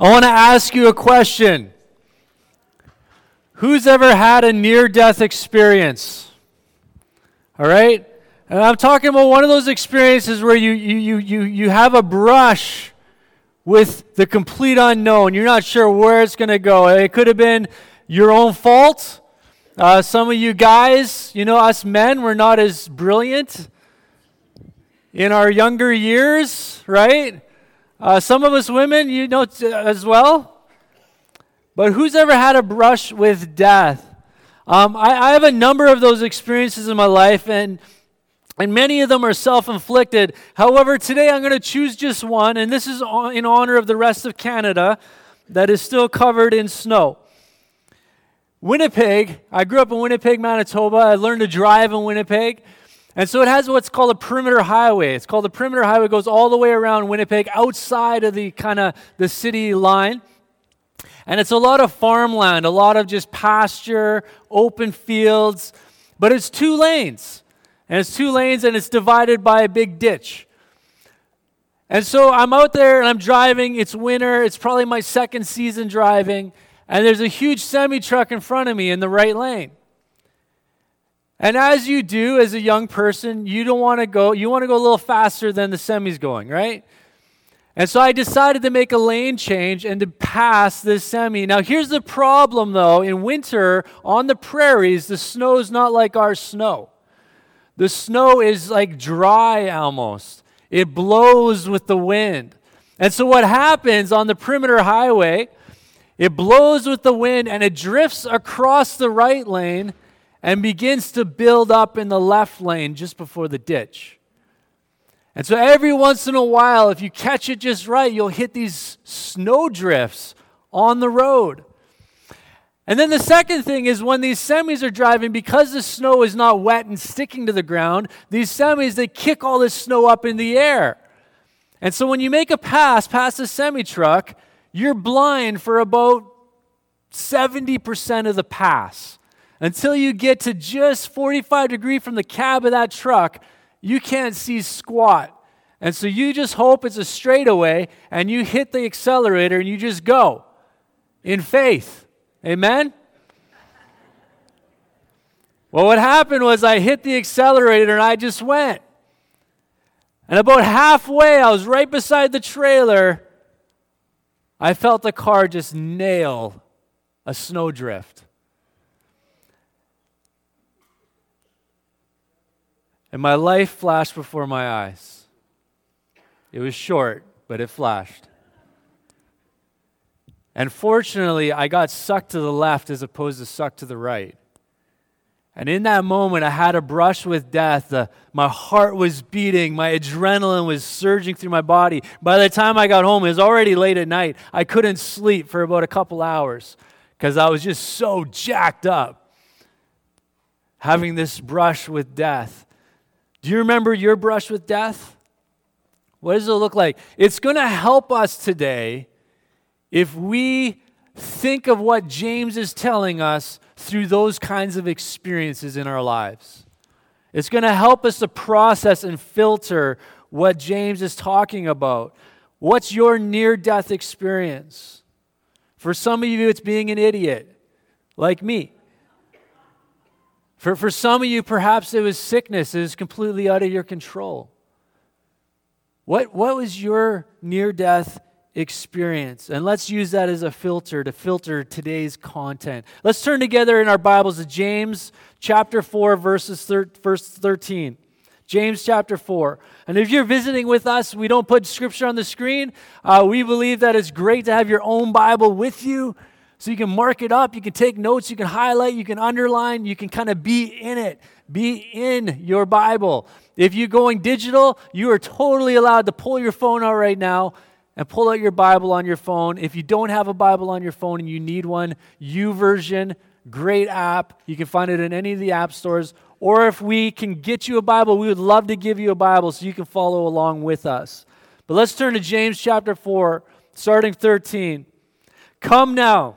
I want to ask you a question. Who's ever had a near death experience? All right? And I'm talking about one of those experiences where you, you, you, you, you have a brush with the complete unknown. You're not sure where it's going to go. It could have been your own fault. Uh, some of you guys, you know, us men, we're not as brilliant in our younger years, right? Uh, some of us women, you know, as well. But who's ever had a brush with death? Um, I, I have a number of those experiences in my life, and and many of them are self inflicted. However, today I'm going to choose just one, and this is in honor of the rest of Canada that is still covered in snow. Winnipeg, I grew up in Winnipeg, Manitoba. I learned to drive in Winnipeg. And so it has what's called a perimeter highway. It's called the perimeter highway. It goes all the way around Winnipeg, outside of the kind of the city line. And it's a lot of farmland, a lot of just pasture, open fields, but it's two lanes. And it's two lanes and it's divided by a big ditch. And so I'm out there and I'm driving. It's winter. It's probably my second season driving. And there's a huge semi truck in front of me in the right lane. And as you do as a young person, you don't want to go, you want to go a little faster than the semi's going, right? And so I decided to make a lane change and to pass this semi. Now, here's the problem though in winter on the prairies, the snow is not like our snow. The snow is like dry almost, it blows with the wind. And so, what happens on the perimeter highway, it blows with the wind and it drifts across the right lane and begins to build up in the left lane just before the ditch. And so, every once in a while, if you catch it just right, you'll hit these snow drifts on the road. And then the second thing is when these semis are driving, because the snow is not wet and sticking to the ground, these semis, they kick all this snow up in the air. And so when you make a pass past a semi truck, you're blind for about 70% of the pass. Until you get to just 45 degree from the cab of that truck, you can't see squat. And so you just hope it's a straightaway and you hit the accelerator and you just go in faith. Amen? Well, what happened was I hit the accelerator and I just went. And about halfway, I was right beside the trailer. I felt the car just nail a snowdrift. And my life flashed before my eyes. It was short, but it flashed. And fortunately, I got sucked to the left as opposed to sucked to the right. And in that moment, I had a brush with death. My heart was beating. My adrenaline was surging through my body. By the time I got home, it was already late at night. I couldn't sleep for about a couple hours because I was just so jacked up having this brush with death. Do you remember your brush with death? What does it look like? It's going to help us today if we think of what James is telling us through those kinds of experiences in our lives. It's going to help us to process and filter what James is talking about. What's your near death experience? For some of you, it's being an idiot, like me. For, for some of you, perhaps it was sickness it was completely out of your control. What, what was your near death experience. And let's use that as a filter to filter today's content. Let's turn together in our Bibles to James chapter 4, verses thir- verse 13. James chapter 4. And if you're visiting with us, we don't put scripture on the screen. Uh, we believe that it's great to have your own Bible with you so you can mark it up, you can take notes, you can highlight, you can underline, you can kind of be in it, be in your Bible. If you're going digital, you are totally allowed to pull your phone out right now and pull out your Bible on your phone. If you don't have a Bible on your phone and you need one, YouVersion, great app. You can find it in any of the app stores. Or if we can get you a Bible, we would love to give you a Bible so you can follow along with us. But let's turn to James chapter 4, starting 13. Come now,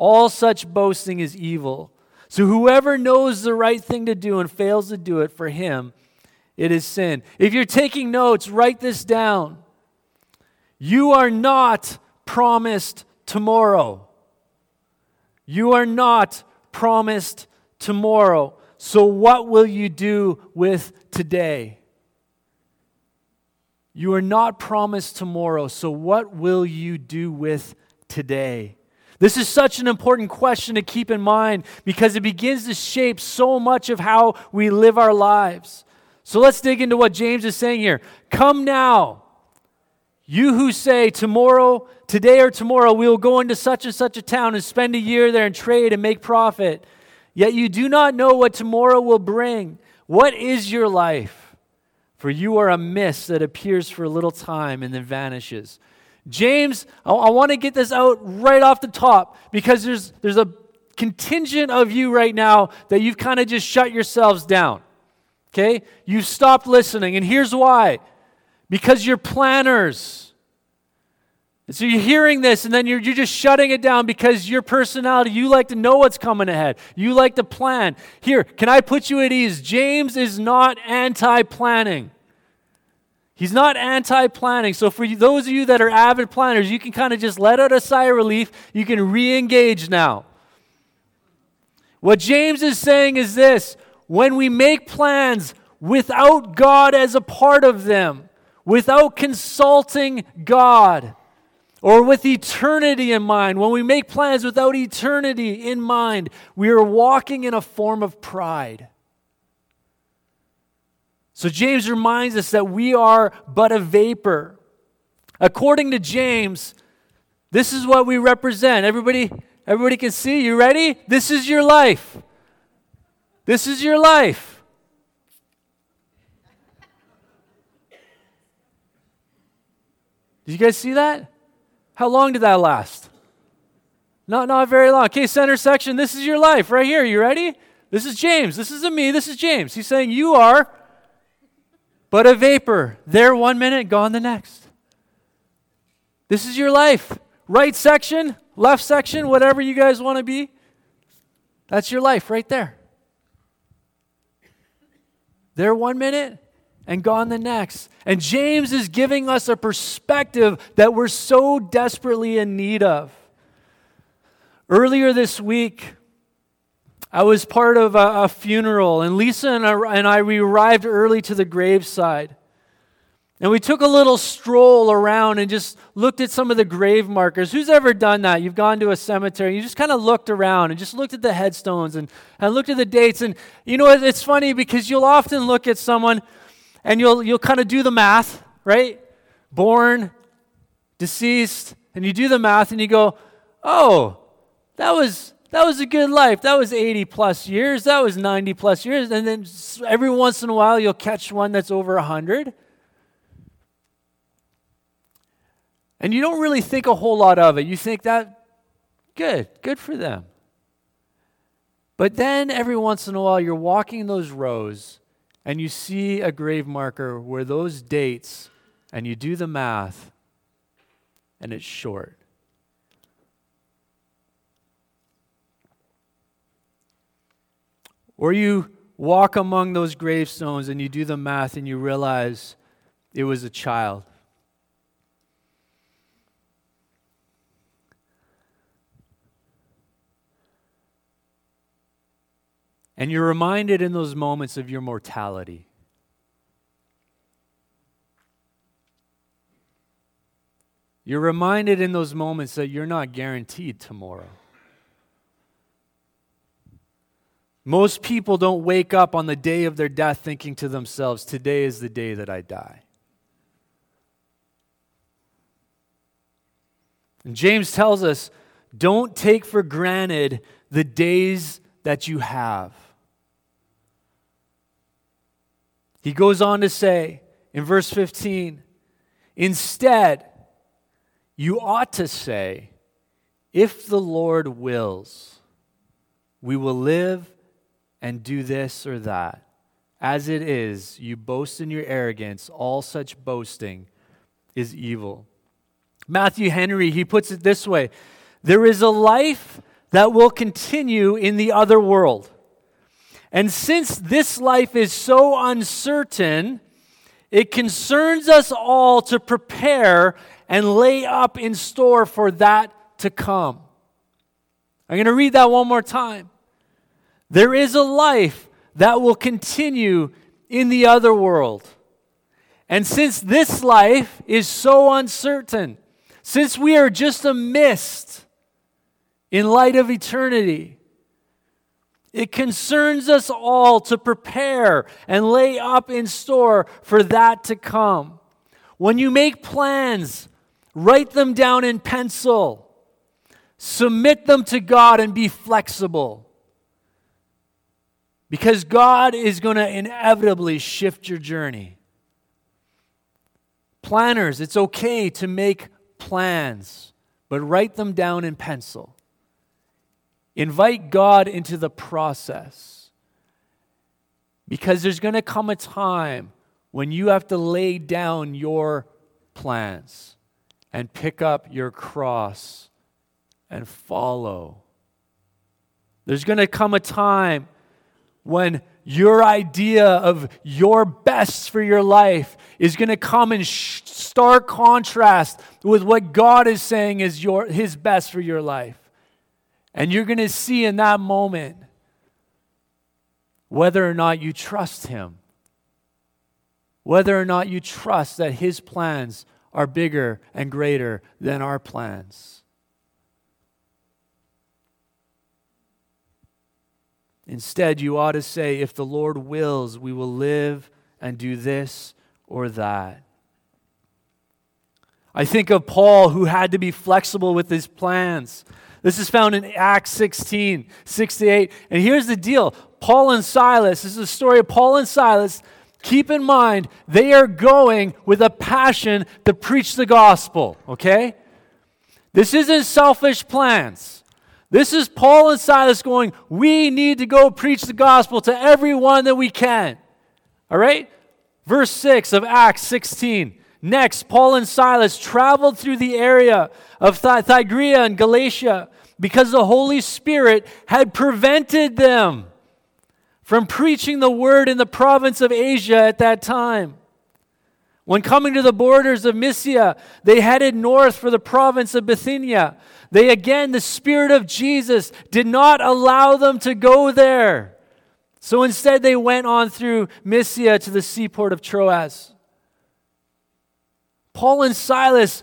All such boasting is evil. So whoever knows the right thing to do and fails to do it, for him it is sin. If you're taking notes, write this down. You are not promised tomorrow. You are not promised tomorrow. So, what will you do with today? You are not promised tomorrow. So, what will you do with today? This is such an important question to keep in mind because it begins to shape so much of how we live our lives. So let's dig into what James is saying here. Come now, you who say, Tomorrow, today or tomorrow, we will go into such and such a town and spend a year there and trade and make profit. Yet you do not know what tomorrow will bring. What is your life? For you are a mist that appears for a little time and then vanishes. James, I, I want to get this out right off the top because there's, there's a contingent of you right now that you've kind of just shut yourselves down. Okay? You've stopped listening. And here's why because you're planners. And so you're hearing this, and then you're, you're just shutting it down because your personality, you like to know what's coming ahead. You like to plan. Here, can I put you at ease? James is not anti planning. He's not anti planning. So, for those of you that are avid planners, you can kind of just let out a sigh of relief. You can re engage now. What James is saying is this when we make plans without God as a part of them, without consulting God or with eternity in mind, when we make plans without eternity in mind, we are walking in a form of pride. So James reminds us that we are but a vapor. According to James, this is what we represent. Everybody everybody can see, you ready? This is your life. This is your life. Did you guys see that? How long did that last? Not, not very long. Okay, center section, this is your life right here. You ready? This is James. This is a me. This is James. He's saying, You are but a vapor. There one minute, gone the next. This is your life. Right section, left section, whatever you guys want to be. That's your life right there. There one minute, and gone the next. And James is giving us a perspective that we're so desperately in need of. Earlier this week, I was part of a, a funeral, and Lisa and I, and I we arrived early to the graveside. And we took a little stroll around and just looked at some of the grave markers. Who's ever done that? You've gone to a cemetery, you just kind of looked around and just looked at the headstones and, and looked at the dates. And you know, it's funny because you'll often look at someone and you'll, you'll kind of do the math, right? Born, deceased, and you do the math and you go, oh, that was, that was a good life. That was 80 plus years. That was 90 plus years. And then every once in a while, you'll catch one that's over 100. And you don't really think a whole lot of it. You think that, good, good for them. But then every once in a while, you're walking those rows and you see a grave marker where those dates, and you do the math, and it's short. Or you walk among those gravestones and you do the math and you realize it was a child. And you're reminded in those moments of your mortality. You're reminded in those moments that you're not guaranteed tomorrow. Most people don't wake up on the day of their death thinking to themselves, Today is the day that I die. And James tells us, Don't take for granted the days that you have. He goes on to say in verse 15, instead, you ought to say, If the Lord wills, we will live and do this or that. As it is, you boast in your arrogance. All such boasting is evil. Matthew Henry, he puts it this way There is a life that will continue in the other world. And since this life is so uncertain, it concerns us all to prepare and lay up in store for that to come. I'm going to read that one more time. There is a life that will continue in the other world. And since this life is so uncertain, since we are just a mist in light of eternity, it concerns us all to prepare and lay up in store for that to come. When you make plans, write them down in pencil, submit them to God, and be flexible. Because God is going to inevitably shift your journey. Planners, it's okay to make plans, but write them down in pencil. Invite God into the process. Because there's going to come a time when you have to lay down your plans and pick up your cross and follow. There's going to come a time when your idea of your best for your life is going to come in stark contrast with what God is saying is your, his best for your life. And you're going to see in that moment whether or not you trust him, whether or not you trust that his plans are bigger and greater than our plans. Instead, you ought to say, if the Lord wills, we will live and do this or that. I think of Paul who had to be flexible with his plans. This is found in Acts 16, 68. And here's the deal Paul and Silas, this is a story of Paul and Silas. Keep in mind, they are going with a passion to preach the gospel, okay? This isn't selfish plans. This is Paul and Silas going, We need to go preach the gospel to everyone that we can. All right? Verse 6 of Acts 16. Next, Paul and Silas traveled through the area of Phrygia and Galatia because the Holy Spirit had prevented them from preaching the word in the province of Asia at that time. When coming to the borders of Mysia, they headed north for the province of Bithynia. They again, the Spirit of Jesus did not allow them to go there. So instead, they went on through Mysia to the seaport of Troas. Paul and Silas,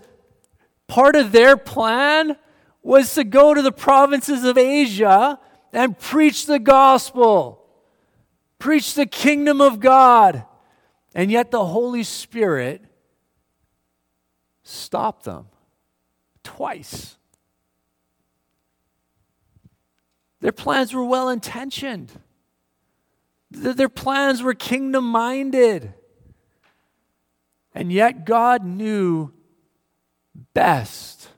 part of their plan was to go to the provinces of Asia and preach the gospel, preach the kingdom of God. And yet the Holy Spirit stopped them twice. Their plans were well intentioned, their plans were kingdom minded. And yet God knew best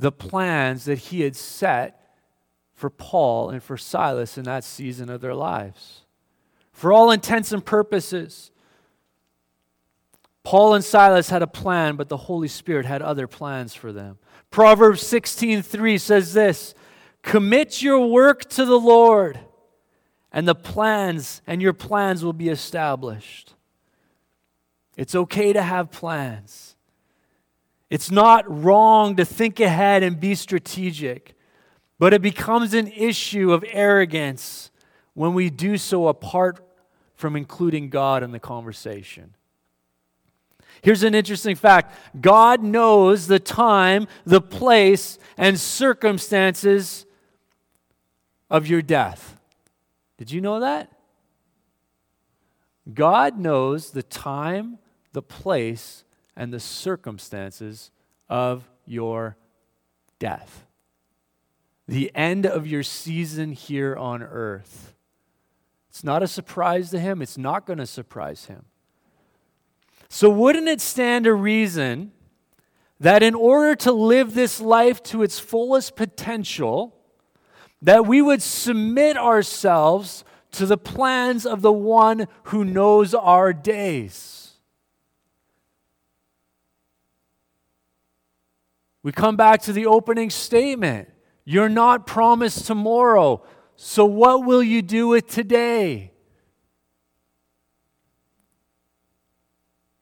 the plans that He had set for Paul and for Silas in that season of their lives. For all intents and purposes, Paul and Silas had a plan, but the Holy Spirit had other plans for them. Proverbs 16:3 says this, Commit your work to the Lord, and the plans and your plans will be established. It's okay to have plans. It's not wrong to think ahead and be strategic, but it becomes an issue of arrogance when we do so apart from including God in the conversation. Here's an interesting fact God knows the time, the place, and circumstances of your death. Did you know that? God knows the time, the place, and the circumstances of your death. The end of your season here on earth. It's not a surprise to him. It's not going to surprise him. So, wouldn't it stand a reason that in order to live this life to its fullest potential, that we would submit ourselves to the plans of the one who knows our days. We come back to the opening statement. You're not promised tomorrow. So, what will you do with today?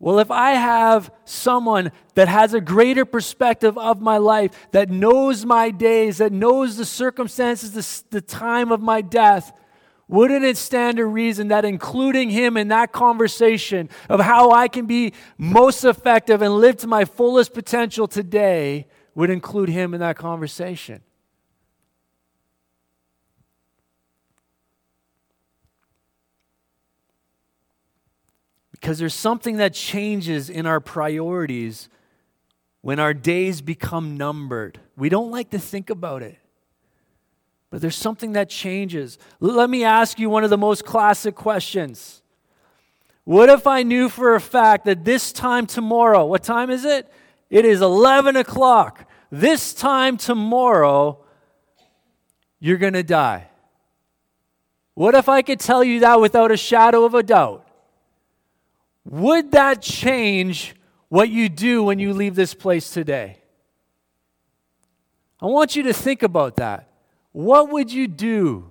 Well, if I have someone that has a greater perspective of my life, that knows my days, that knows the circumstances, the, the time of my death, wouldn't it stand to reason that including him in that conversation of how I can be most effective and live to my fullest potential today would include him in that conversation? Because there's something that changes in our priorities when our days become numbered. We don't like to think about it. But there's something that changes. Let me ask you one of the most classic questions. What if I knew for a fact that this time tomorrow, what time is it? It is 11 o'clock. This time tomorrow, you're going to die. What if I could tell you that without a shadow of a doubt? Would that change what you do when you leave this place today? I want you to think about that. What would you do?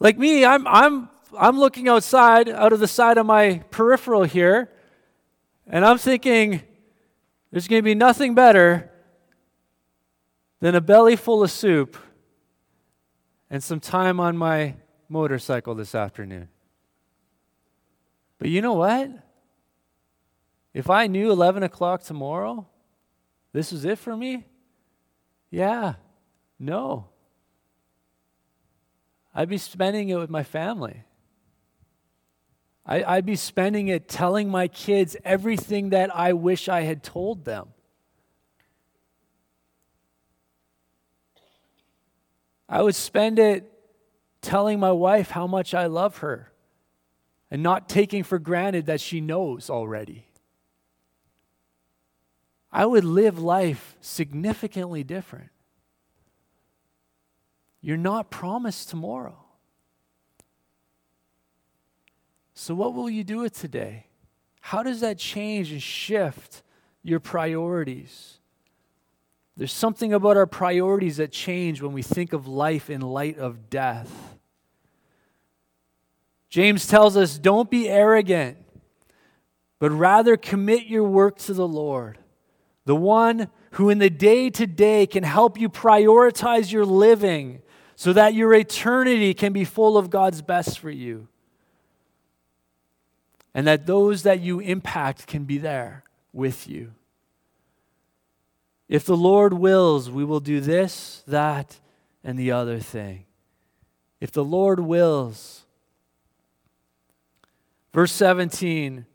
Like me, I'm, I'm, I'm looking outside, out of the side of my peripheral here, and I'm thinking there's going to be nothing better than a belly full of soup and some time on my motorcycle this afternoon. But you know what? If I knew 11 o'clock tomorrow, this was it for me, yeah, no. I'd be spending it with my family. I, would be spending it telling my kids everything that I wish I had told them. I would spend it telling my wife how much I love her and not taking for granted that she knows already. I would live life significantly different. You're not promised tomorrow. So, what will you do with today? How does that change and shift your priorities? There's something about our priorities that change when we think of life in light of death. James tells us don't be arrogant, but rather commit your work to the Lord, the one who in the day to day can help you prioritize your living so that your eternity can be full of God's best for you. And that those that you impact can be there with you. If the Lord wills, we will do this, that, and the other thing. If the Lord wills, verse 17.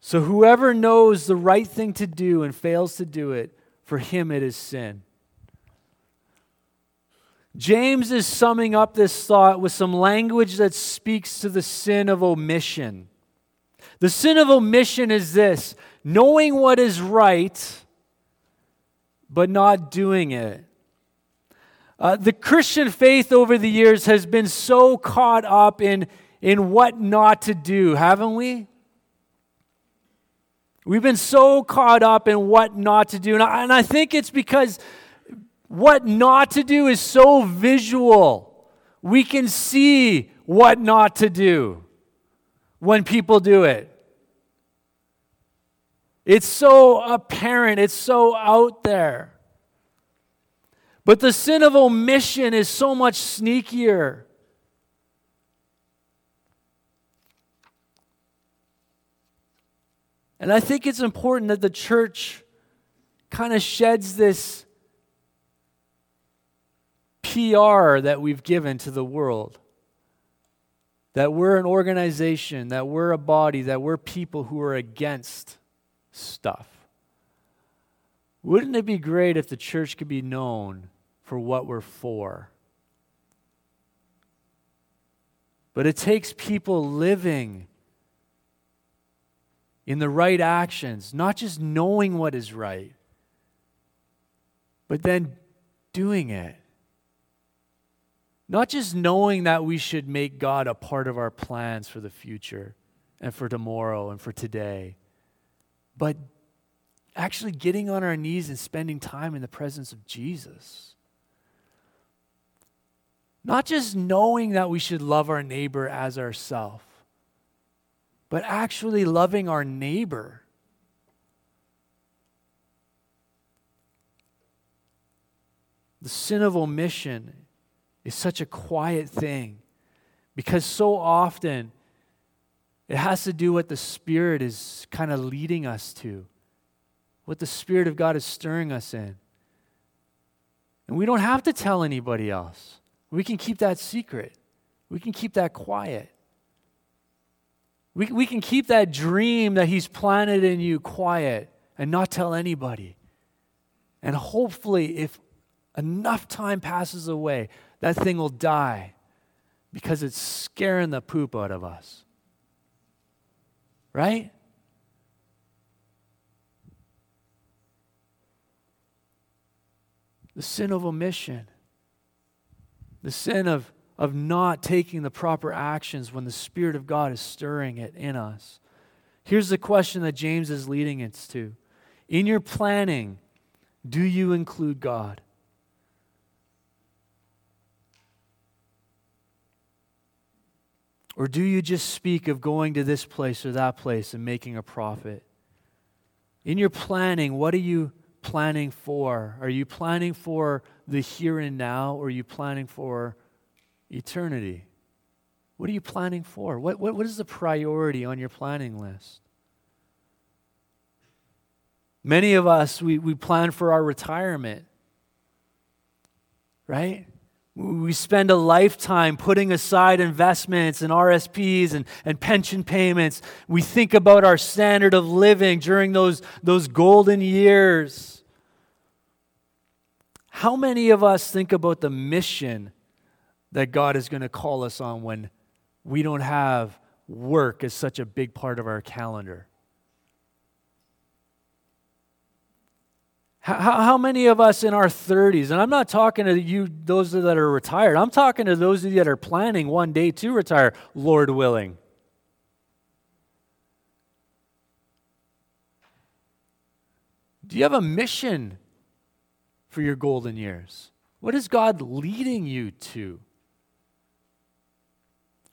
So whoever knows the right thing to do and fails to do it, for him it is sin. James is summing up this thought with some language that speaks to the sin of omission. The sin of omission is this knowing what is right but not doing it. Uh, the Christian faith over the years has been so caught up in, in what not to do, haven't we? We've been so caught up in what not to do. And I, and I think it's because what not to do is so visual. We can see what not to do when people do it. It's so apparent, it's so out there. But the sin of omission is so much sneakier. And I think it's important that the church kind of sheds this PR that we've given to the world. That we're an organization, that we're a body, that we're people who are against stuff. Wouldn't it be great if the church could be known for what we're for? But it takes people living in the right actions, not just knowing what is right, but then doing it. Not just knowing that we should make God a part of our plans for the future and for tomorrow and for today, but actually getting on our knees and spending time in the presence of Jesus. Not just knowing that we should love our neighbor as ourselves, but actually loving our neighbor. The sin of omission is such a quiet thing because so often it has to do what the Spirit is kind of leading us to, what the Spirit of God is stirring us in. And we don't have to tell anybody else. We can keep that secret. We can keep that quiet. We, we can keep that dream that He's planted in you quiet and not tell anybody. And hopefully, if enough time passes away, that thing will die because it's scaring the poop out of us. Right? The sin of omission the sin of, of not taking the proper actions when the Spirit of God is stirring it in us. Here's the question that James is leading us to In your planning, do you include God? Or do you just speak of going to this place or that place and making a profit? In your planning, what are you planning for? Are you planning for the here and now, or are you planning for eternity? What are you planning for? What, what, what is the priority on your planning list? Many of us, we, we plan for our retirement, right? We spend a lifetime putting aside investments and RSPs and, and pension payments. We think about our standard of living during those, those golden years. How many of us think about the mission that God is going to call us on when we don't have work as such a big part of our calendar? How, how many of us in our 30s, and I'm not talking to you, those that are retired, I'm talking to those of you that are planning one day to retire, Lord willing. Do you have a mission for your golden years? What is God leading you to?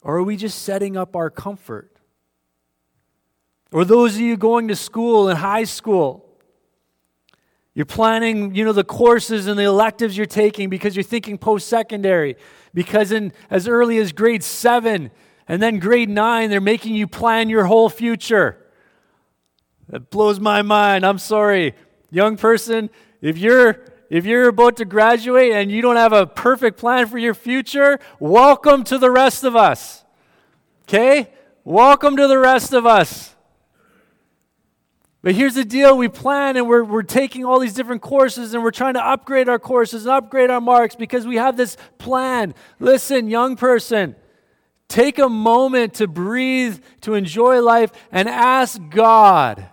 Or are we just setting up our comfort? Or those of you going to school in high school, you're planning, you know, the courses and the electives you're taking because you're thinking post-secondary. Because in as early as grade 7 and then grade 9, they're making you plan your whole future. That blows my mind. I'm sorry. Young person, if you're if you're about to graduate and you don't have a perfect plan for your future, welcome to the rest of us. Okay? Welcome to the rest of us. But here's the deal we plan and we're, we're taking all these different courses and we're trying to upgrade our courses and upgrade our marks because we have this plan. Listen, young person, take a moment to breathe, to enjoy life, and ask God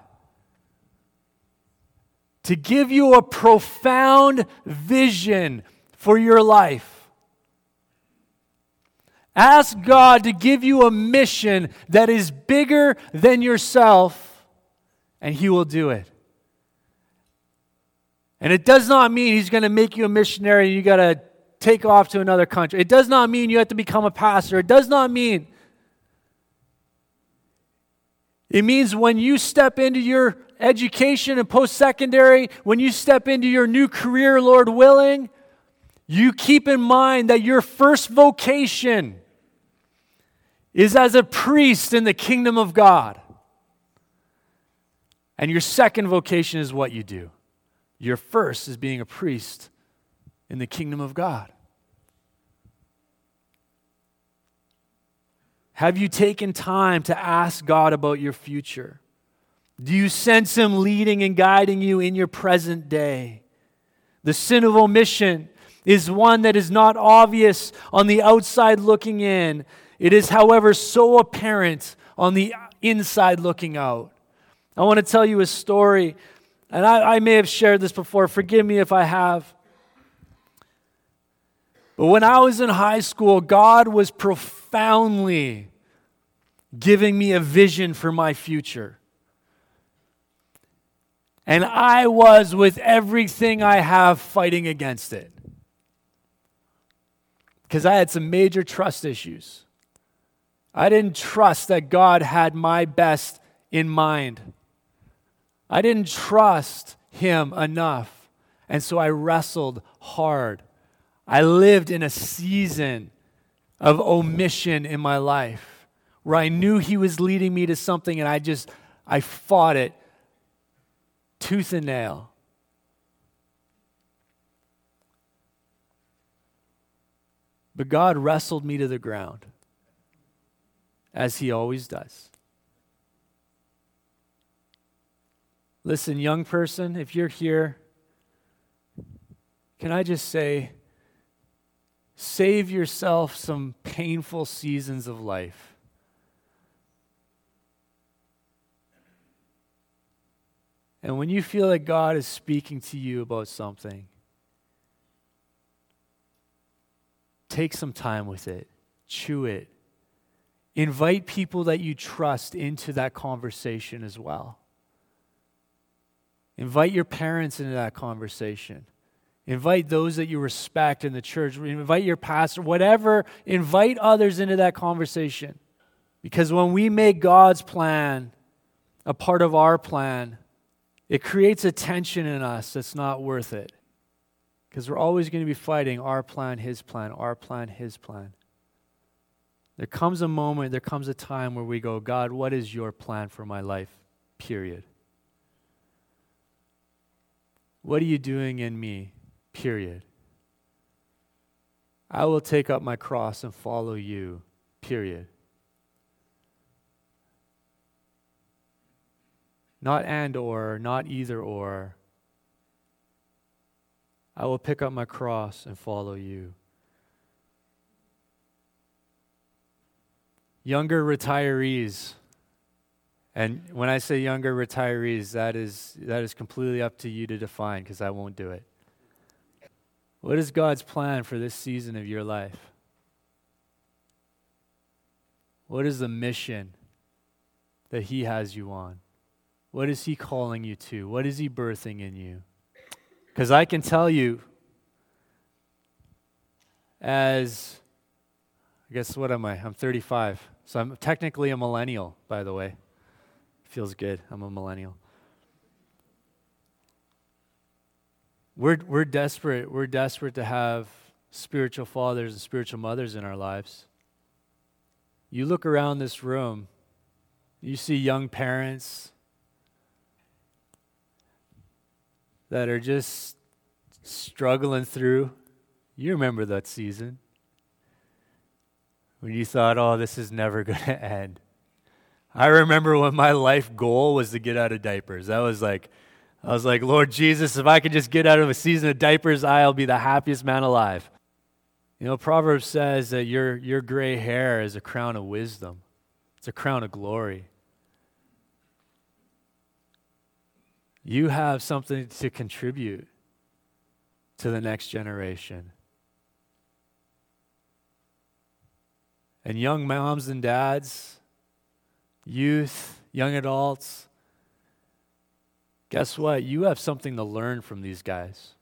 to give you a profound vision for your life. Ask God to give you a mission that is bigger than yourself, and He will do it. And it does not mean He's going to make you a missionary and you got to take off to another country. It does not mean you have to become a pastor. It does not mean. It means when you step into your education and post secondary, when you step into your new career, Lord willing, you keep in mind that your first vocation is as a priest in the kingdom of God. And your second vocation is what you do. Your first is being a priest in the kingdom of God. Have you taken time to ask God about your future? Do you sense Him leading and guiding you in your present day? The sin of omission is one that is not obvious on the outside looking in. It is, however, so apparent on the inside looking out. I want to tell you a story, and I, I may have shared this before. Forgive me if I have. But when I was in high school, God was profoundly giving me a vision for my future. And I was, with everything I have, fighting against it. Because I had some major trust issues. I didn't trust that God had my best in mind. I didn't trust Him enough. And so I wrestled hard. I lived in a season of omission in my life where I knew He was leading me to something and I just, I fought it tooth and nail. But God wrestled me to the ground, as He always does. Listen, young person, if you're here, can I just say, save yourself some painful seasons of life. And when you feel that God is speaking to you about something, take some time with it, chew it. Invite people that you trust into that conversation as well. Invite your parents into that conversation. Invite those that you respect in the church. Invite your pastor, whatever. Invite others into that conversation. Because when we make God's plan a part of our plan, it creates a tension in us that's not worth it. Because we're always going to be fighting our plan, his plan, our plan, his plan. There comes a moment, there comes a time where we go, God, what is your plan for my life? Period. What are you doing in me? Period. I will take up my cross and follow you. Period. Not and or, not either or. I will pick up my cross and follow you. Younger retirees, and when I say younger retirees, that is, that is completely up to you to define because I won't do it. What is God's plan for this season of your life? What is the mission that He has you on? What is He calling you to? What is He birthing in you? Because I can tell you, as I guess what am I? I'm 35. So I'm technically a millennial, by the way. Feels good. I'm a millennial. We're, we're desperate. We're desperate to have spiritual fathers and spiritual mothers in our lives. You look around this room, you see young parents, that are just struggling through. You remember that season when you thought, oh, this is never going to end. I remember when my life goal was to get out of diapers. That was like, I was like, Lord Jesus, if I could just get out of a season of diapers, I'll be the happiest man alive. You know, Proverbs says that your, your gray hair is a crown of wisdom, it's a crown of glory. You have something to contribute to the next generation. And young moms and dads, youth, young adults, guess what? You have something to learn from these guys.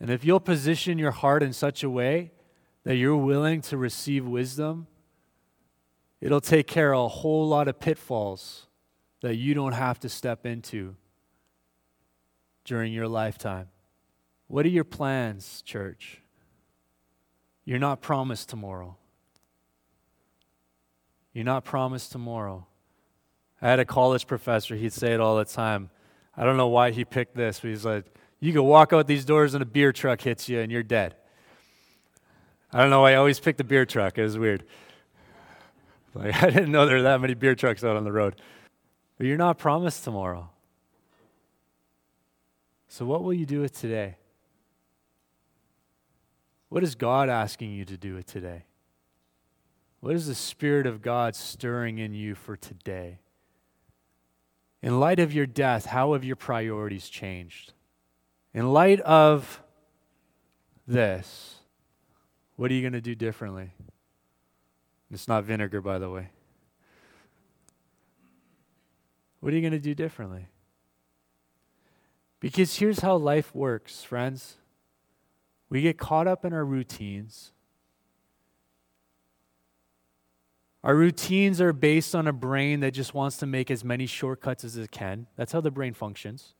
And if you'll position your heart in such a way that you're willing to receive wisdom, it'll take care of a whole lot of pitfalls that you don't have to step into during your lifetime. What are your plans, church? You're not promised tomorrow. You're not promised tomorrow. I had a college professor, he'd say it all the time. I don't know why he picked this, but he's like, you can walk out these doors and a beer truck hits you and you're dead. I don't know why I always picked the beer truck. It was weird. Like, I didn't know there were that many beer trucks out on the road. But you're not promised tomorrow. So, what will you do with today? What is God asking you to do with today? What is the Spirit of God stirring in you for today? In light of your death, how have your priorities changed? In light of this, what are you going to do differently? It's not vinegar, by the way. What are you going to do differently? Because here's how life works, friends. We get caught up in our routines. Our routines are based on a brain that just wants to make as many shortcuts as it can. That's how the brain functions.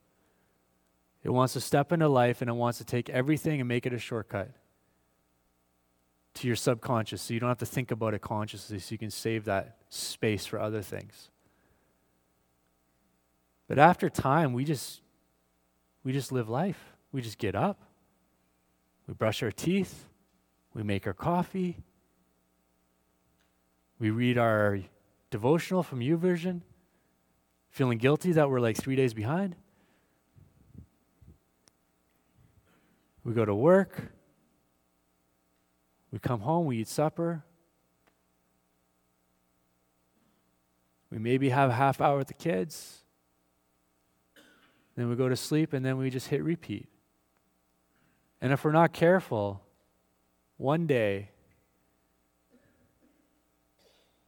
It wants to step into life and it wants to take everything and make it a shortcut to your subconscious so you don't have to think about it consciously so you can save that space for other things. But after time, we just we just live life. We just get up. We brush our teeth. We make our coffee. We read our devotional from YouVersion, feeling guilty that we're like three days behind. We go to work. We come home, we eat supper. We maybe have a half hour with the kids. Then we go to sleep and then we just hit repeat. And if we're not careful, one day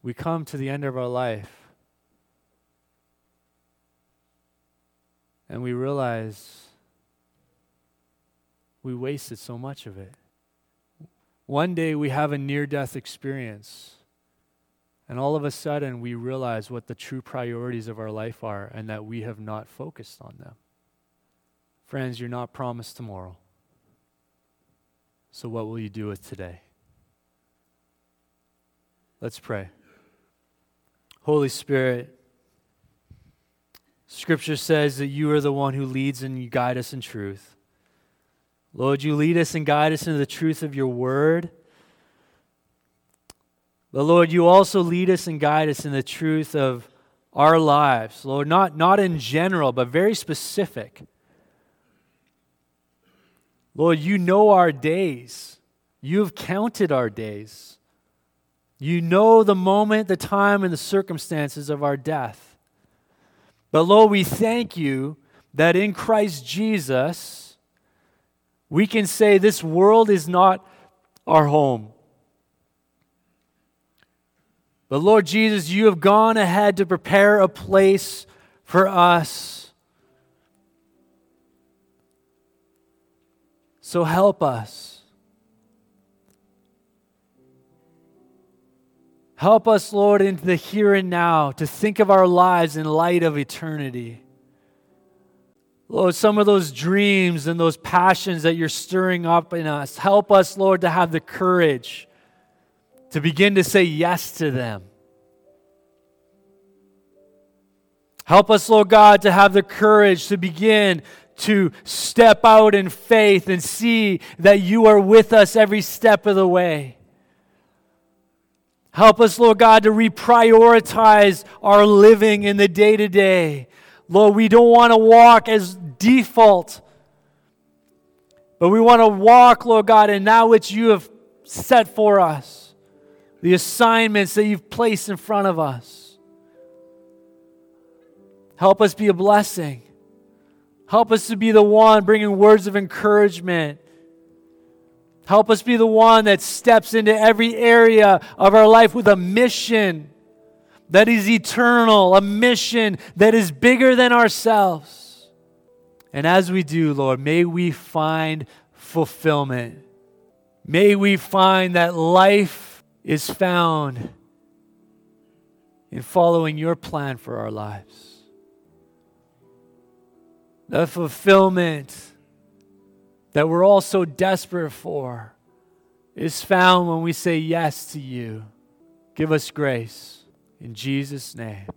we come to the end of our life and we realize we wasted so much of it. One day we have a near death experience, and all of a sudden we realize what the true priorities of our life are and that we have not focused on them. Friends, you're not promised tomorrow. So, what will you do with today? Let's pray. Holy Spirit, Scripture says that you are the one who leads and you guide us in truth. Lord, you lead us and guide us into the truth of your word. But Lord, you also lead us and guide us in the truth of our lives. Lord, not, not in general, but very specific. Lord, you know our days. You have counted our days. You know the moment, the time, and the circumstances of our death. But Lord, we thank you that in Christ Jesus, we can say this world is not our home. But Lord Jesus, you have gone ahead to prepare a place for us. So help us. Help us, Lord, into the here and now to think of our lives in light of eternity. Lord, some of those dreams and those passions that you're stirring up in us, help us, Lord, to have the courage to begin to say yes to them. Help us, Lord God, to have the courage to begin to step out in faith and see that you are with us every step of the way. Help us, Lord God, to reprioritize our living in the day to day. Lord, we don't want to walk as default, but we want to walk, Lord God, in that which you have set for us, the assignments that you've placed in front of us. Help us be a blessing. Help us to be the one bringing words of encouragement Help us be the one that steps into every area of our life with a mission that is eternal, a mission that is bigger than ourselves. And as we do, Lord, may we find fulfillment. May we find that life is found in following your plan for our lives. The fulfillment that we're all so desperate for is found when we say yes to you. Give us grace. In Jesus' name.